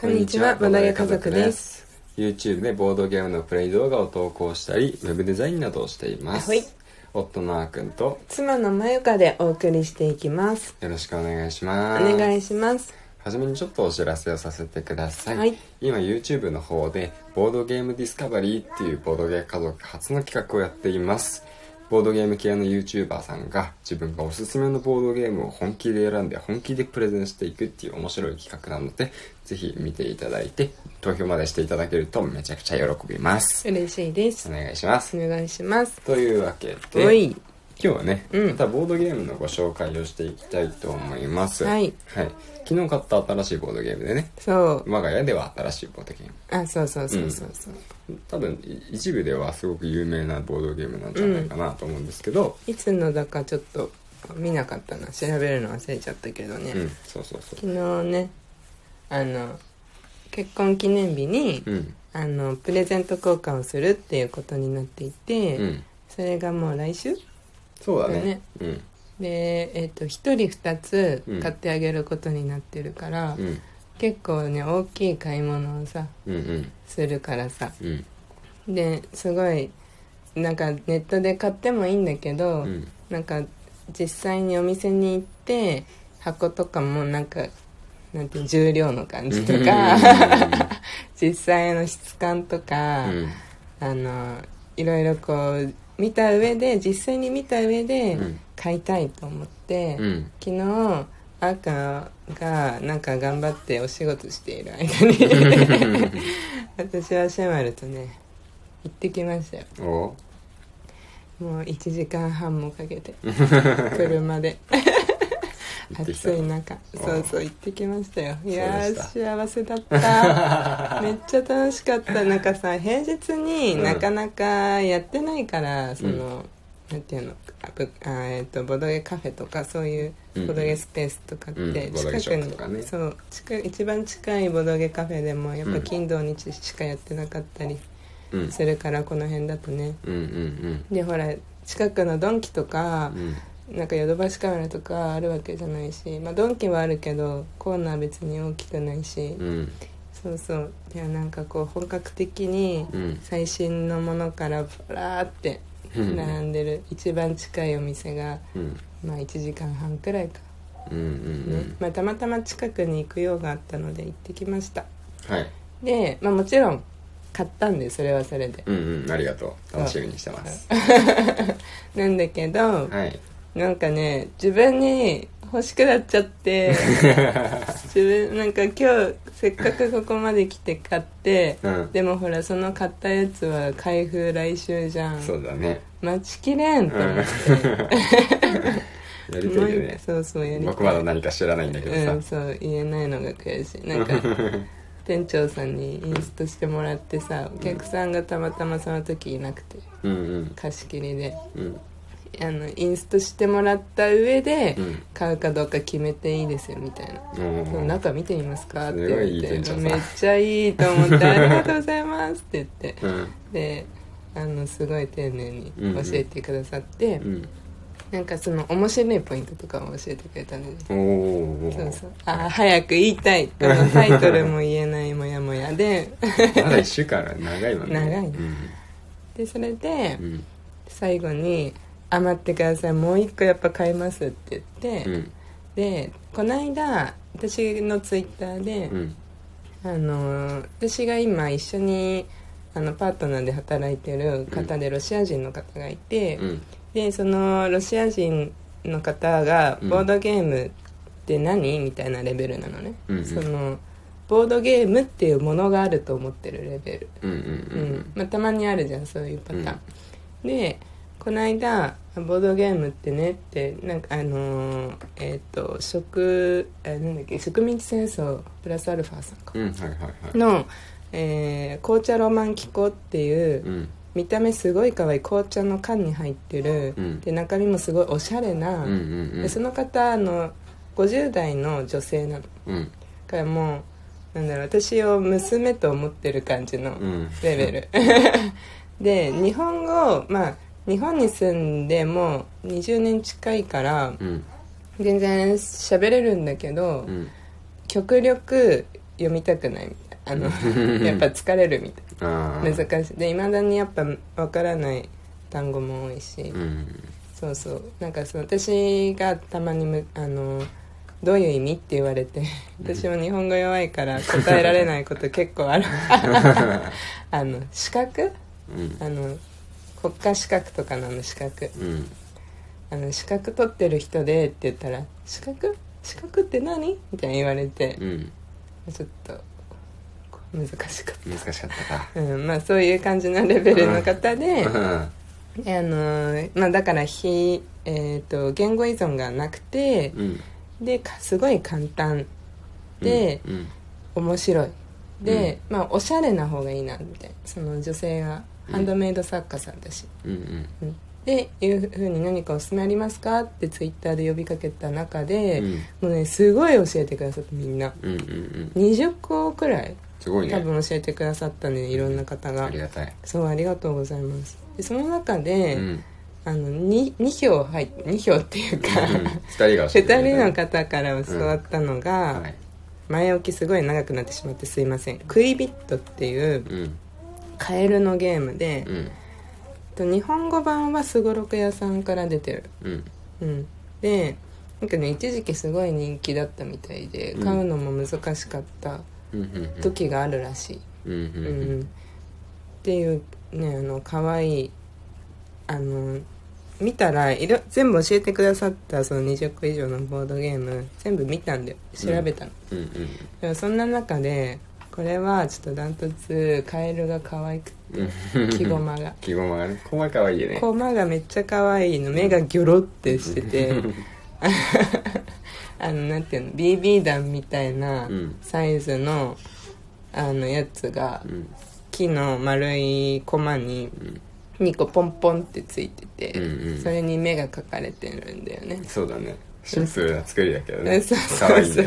こんにちはボドゲ家族です。YouTube でボードゲームのプレイ動画を投稿したりウェブデザインなどをしています。はい。夫のあーくんと妻のまゆかでお送りしていきます。よろしくお願いしおます。願いします。はじめにちょっとお知らせをさせてください、はい。今 YouTube の方でボードゲームディスカバリーっていうボードゲーム家族初の企画をやっていますボードゲーム系の YouTuber さんが自分がおすすめのボードゲームを本気で選んで本気でプレゼンしていくっていう面白い企画なのでぜひ見ていただいて投票までしていただけるとめちゃくちゃ喜びます。嬉しいです。お願いします。お願いします。というわけで今日はね、うん。またボードゲームのご紹介をしていきたいと思います。はい、はい、昨日買った新しいボードゲームでね。そう。我が家では新しいボードゲームあそうそうそうそうそう、多分い一部ではすごく有名なボードゲームなんじゃないかなと思うんですけど、いつのだかちょっと見なかったな。調べるの忘れちゃったけどね、うんそうそうそう。昨日ねあの結婚記念日に、うん。あのプレゼント交換をするっていうことになっていて、うん。それがもう来週そうだね。だね。うん。で、えっと1人2つ買ってあげることになってるから、うん。結構ね大きい買い物をさうんうん。するからさ。うん。ですごいなんかネットで買ってもいいんだけど、うん。なんか実際にお店に行って箱とかもなんかなんて重量の感じとか 実際の質感とか、うん。あのいろいろこう見た上で実際に見た上でうん。買いたいと思って、うん。昨日赤がなんか頑張ってお仕事している間に 私はシェマルとね行ってきましたよ。お。もう1時間半もかけて 車で暑い中。そうそう行ってきましたよ。いや幸せだった。めっちゃ楽しかった。なんかさ平日になかなかやってないから、そのなんていうの？あぶあえっとボドゲカフェとかそういううんボドゲスペースとかってうん。近くに、ね。そう近一番近いボドゲカフェでもやっぱうん。金土日しかやってなかったりうん。するからこの辺だとね。うんうんでほら近くのドンキとかうんうんなんかヨドバシカメラとかあるわけじゃないし、まあ、ドンキはあるけどコーナー別に大きくないし、うん。そうそう。いやなんかこう本格的にうん。最新のものからブラーってうん。並んでる一番近いお店が、うん。まあ、1時間半くらいか、うんうんね。まあ、たまたま近くに行く用があったので行ってきました。はい。で、まあ、もちろん買ったんでそれはそれで。うんうん。ありがとう。楽しみにしてます。なんだけど、はいなんかね自分に欲しくなっちゃって 自分なんか今日せっかくここまで来て買って、うん。でもほらその買ったやつは開封来週じゃん。そうだね。待ちきれんと思って、やりたいよね。そうそうやりたい。僕まだ何か知らないんだけどさ、うんそう言えないのが悔しい。なんか店長さんにインストしてもらってさお客さんがたまたまその時いなくて。うんうん。貸し切りで。うんあのインストしてもらった上で、うん。買うかどうか決めていいですよみたいな。うんそう中見てみますか?」ってすごいいい言って。店長さん。めっちゃいいと思って「ありがとうございます」って言って。うん。であのすごい丁寧に教えてくださって、うん。なんかその面白いポイントとかも教えてくれたんで。すおおそうそう。あ早く言いたい。このタイトルも言えないモヤモヤで。まだ1週間ある。長いもんね。長いね。うん。でそれでうん。最後に「あ待ってくださいもう一個やっぱ買います」って言って、うん。でこの間私のツイッターで、うん。あの私が今一緒にあのパートナーで働いてる方でロシア人の方がいて、うん。でそのロシア人の方がうん。ボードゲームって何みたいなレベルなのね、うんうん。そのボードゲームっていうものがあると思ってるレベル、うんうんうんまあ、たまにあるじゃんそういうパターン、でこの間ボードゲームってねってなんかあのーえっ、と植えなんだっけ植民地戦争プラスアルファさんか。うんはいはいはい。の、えー紅茶ロマン機構っていう、うん。見た目すごい可愛い紅茶の缶に入ってる、うん。で中身もすごいおしゃれな、うんうんうん。でその方あの50代の女性なの。だうん。からもうなんだろう私を娘と思ってる感じのうん。レベル、で日本語まあ日本に住んでもう20年近いからうん。全然喋れるんだけど、うん。極力読みたくないみたい。なあのやっぱ疲れるみたい。あー。な難しい。でいまだにやっぱわからない単語も多いし、うん。そうそう。なんかそう私がたまにむあのどういう意味って言われて私も日本語弱いから答えられないこと結構ある。あの資格？うん。あの国家資格とかの資格。うん。あの資格取ってる人でって言ったら「資格？資格って何?」みたいに言われて。うん。ちょっと難しかっ難しかったか。た、うん、まあそういう感じのレベルの方で、うん。あのまあ、だから非、えー、と言語依存がなくてうん。でかすごい簡単で、うん。面白い。で、まあおしゃれな方がいいなみたいな。その女性がハンドメイド作家さんだし、うんうん。うんでいうふうに何かおすすめありますか？ってツイッターで呼びかけた中で、うん。もうねすごい教えてくださってみんな。うんうんうん。20個くらいすごいね。多分教えてくださったねいろんな方が。ありがたい。そうありがとうございます。でその中で、うん。あの 2, 2票入って2票っていうか、うん二人が教えてくれた。2人の方から教わったのが、はい前置きすごい長くなってしまってすいませんクイビットっていううんカエルのゲームでう、ん。と日本語版はすごろく屋さんから出てる。うん。うん。でなんかね一時期すごい人気だったみたいでうん。買うのも難しかったうんうん時があるらしい、うんうんうん。うんっていうねあの可愛いあの見たらいろ全部教えてくださったその20個以上のボードゲーム全部見たんで調べたの、うんうん。でもそんな中でこれはちょっとダントツカエルが可愛くうんて木ごまが。木ごまがね細かいいね。コマがめっちゃ可愛いの。目がギョロってしてて。あのなんていうの？BB 弾みたいなうん。サイズのあのやつがうん。木の丸いコマに2個ポンポンってついてて、うんうん。それに目が描かれてるんだよね。そうだねシンプルな作りだけどえねそうそうそう。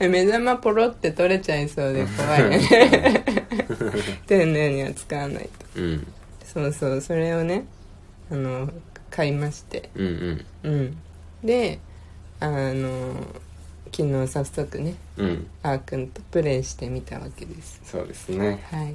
そう目玉ポロって取れちゃいそうで怖いよね。丁寧には使わないと。うん。そうそうそれをねあの買いまして。うんうん。うん。であの昨日早速ねうん。あーくんとプレイしてみたわけです。そうですね。はい。はい。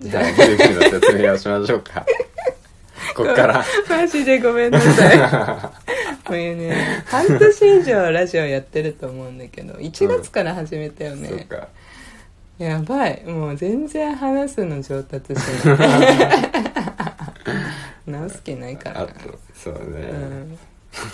じゃあルールの説明をしましょうか。こっから。マジでごめんなさい ね。半年以上ラジオやってると思うんだけど1月から始めたよね、そうか。やばい。もう全然話すの上達しない。直す気ないからな。あとそうね、うん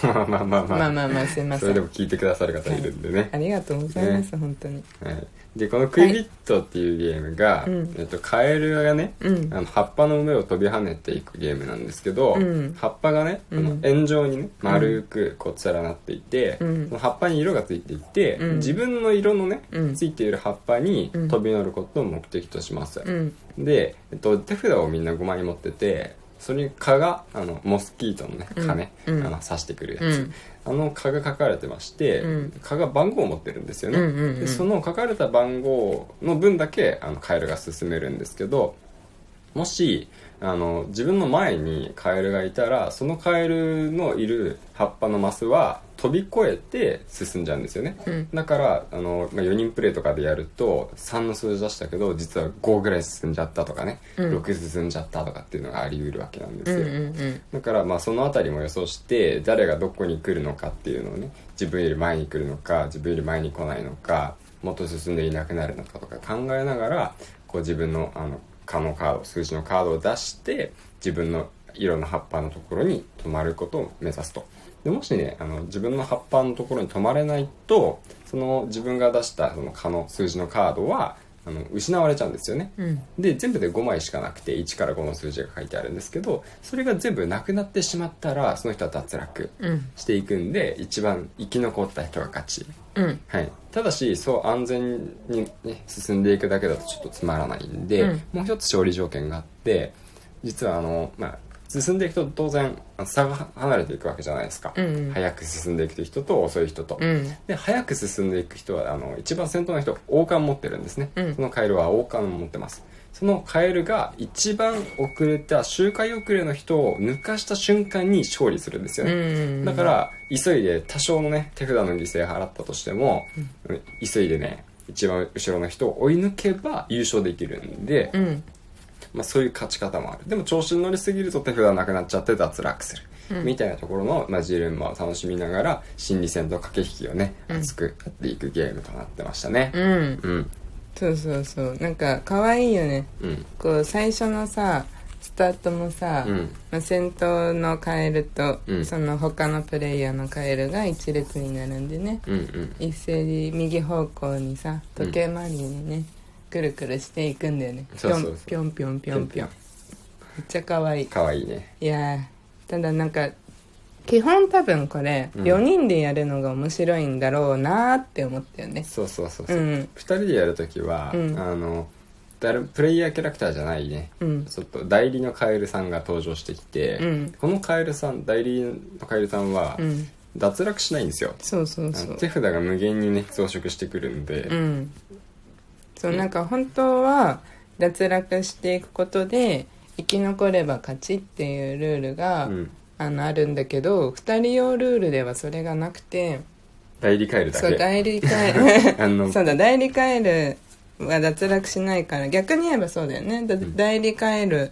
まあまあまあまあ。まあまあまあすいません。それでも聞いてくださる方いるんでね。ありがとうございます、本当に。はい、でこのクイビットっていうゲームが、うん。えっと、カエルがね、うん。あの葉っぱの上を飛び跳ねていくゲームなんですけど、うん。葉っぱがね、あうん。の円状にね丸くこう連なっていて、うん。その葉っぱに色がついていて、うん。自分の色のね、うん。ついている葉っぱにうん。飛び乗ることを目的とします、うん。で、えっと、手札をみんな5枚持っててそれに蚊があのモスキートのね蚊ね、うん。あの刺してくるやつ、うん。あの蚊が書かれてまして、うん。蚊が番号を持ってるんですよね、うんうんうん。でその書かれた番号の分だけあのカエルが進めるんですけどもしあの自分の前にカエルがいたらそのカエルのいる葉っぱのマスは飛び越えて進んじゃうんですよね、うん。だからあの、まあ、4人プレイとかでやると3の数字出したけど実は5ぐらい進んじゃったとかね、うん。6進んじゃったとかっていうのがあり得るわけなんですよ、うんうんうんだからまあその辺りも予想して誰がどこに来るのかっていうのをね自分より前に来るのか自分より前に来ないのかもっと進んでいなくなるのかとか考えながらこう自分のあの可のカード数字のカードを出して自分の色の葉っぱのところに止まることを目指すとでもしねあの自分の葉っぱのところに止まれないとその自分が出したその可の数字のカードはあの失われちゃうんですよね。うん。で全部で5枚しかなくて1から5の数字が書いてあるんですけどそれが全部なくなってしまったらその人は脱落うん。していくんで一番生き残った人が勝ち、うん。はい、ただしそう安全に、ね、進んでいくだけだとちょっとつまらないんで、うん。もう一つ勝利条件があって実はあの、まあ、進んでいくと当然差が離れていくわけじゃないですか、うん。うん早く進んでいく人と遅い人と、うん。で早く進んでいく人はあの一番先頭の人王冠持ってるんですね、うん。そのカエルは王冠を持ってます。そのカエルが一番遅れた周回遅れの人を抜かした瞬間に勝利するんですようね、ん。だから急いで多少のね手札の犠牲を払ったとしても、急いでね一番後ろの人を追い抜けば優勝できるんで、うんまあ、そういう勝ち方もある。でも調子に乗りすぎると手札なくなっちゃって脱落する、みたいなところの、まあ、ジレンマを楽しみながら心理戦と駆け引きをね熱くやっていくゲームとなってましたね。うん。うん。そうそうそう。なんか可愛いよね。うん。こう最初のさスタートもさ、うん。まあ、先頭のカエルと、うん。その他のプレイヤーのカエルが一列に並んでねうんうん。一斉に右方向にさ時計回りにね、くるくるしていくんだよね。そうそうそう。ぴょんぴょんぴょんぴょんめっちゃ可愛い。かわいいね。いやーただなんか基本多分これ、うん。4人でやるのが面白いんだろうなーって思ったよね。そうそうそうそう、うん。2人でやるときは、うん。あの誰プレイヤーキャラクターじゃないね。うん。ちょっと代理のカエルさんが登場してきて、うん。このカエルさん代理のカエルさんはうん。脱落しないんですよ、そうそうあそう。の手札が無限にね増殖してくるんで、うんそうなんか本当は脱落していくことで生き残れば勝ちっていうルールが、うん。あのあるんだけど2人用ルールではそれがなくて代理カエルだそうけ代理カエ あのル そうだ代理カエルは脱落しないから逆に言えばそうだよね。だって代理カエル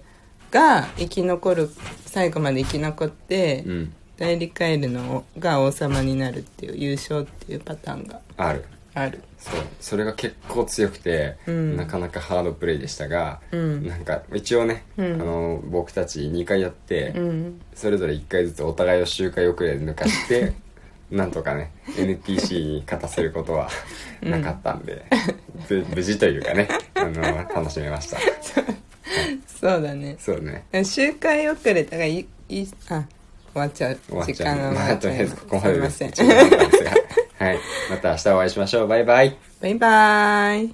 が生き残る最後まで生き残って、うん。代理カエルのが王様になるっていう優勝っていうパターンがあるある。そう。それが結構強くて、うん。なかなかハードプレイでしたが、うん。なんか一応ね、うん。あの僕たち2回やって、うん。それぞれ1回ずつお互いを周回遅れで抜かして なんとかね NPC に勝たせることはなかったんで、ぶ無事というかねあの楽しめました。そうだね。そうね。周回遅れたがいいあ終わっちゃう。終わっ時ちゃう。ねま間が終わっあとりあえずここまでです。すいませんはい。また明日お会いしましょう。バイバイ。バイバイ。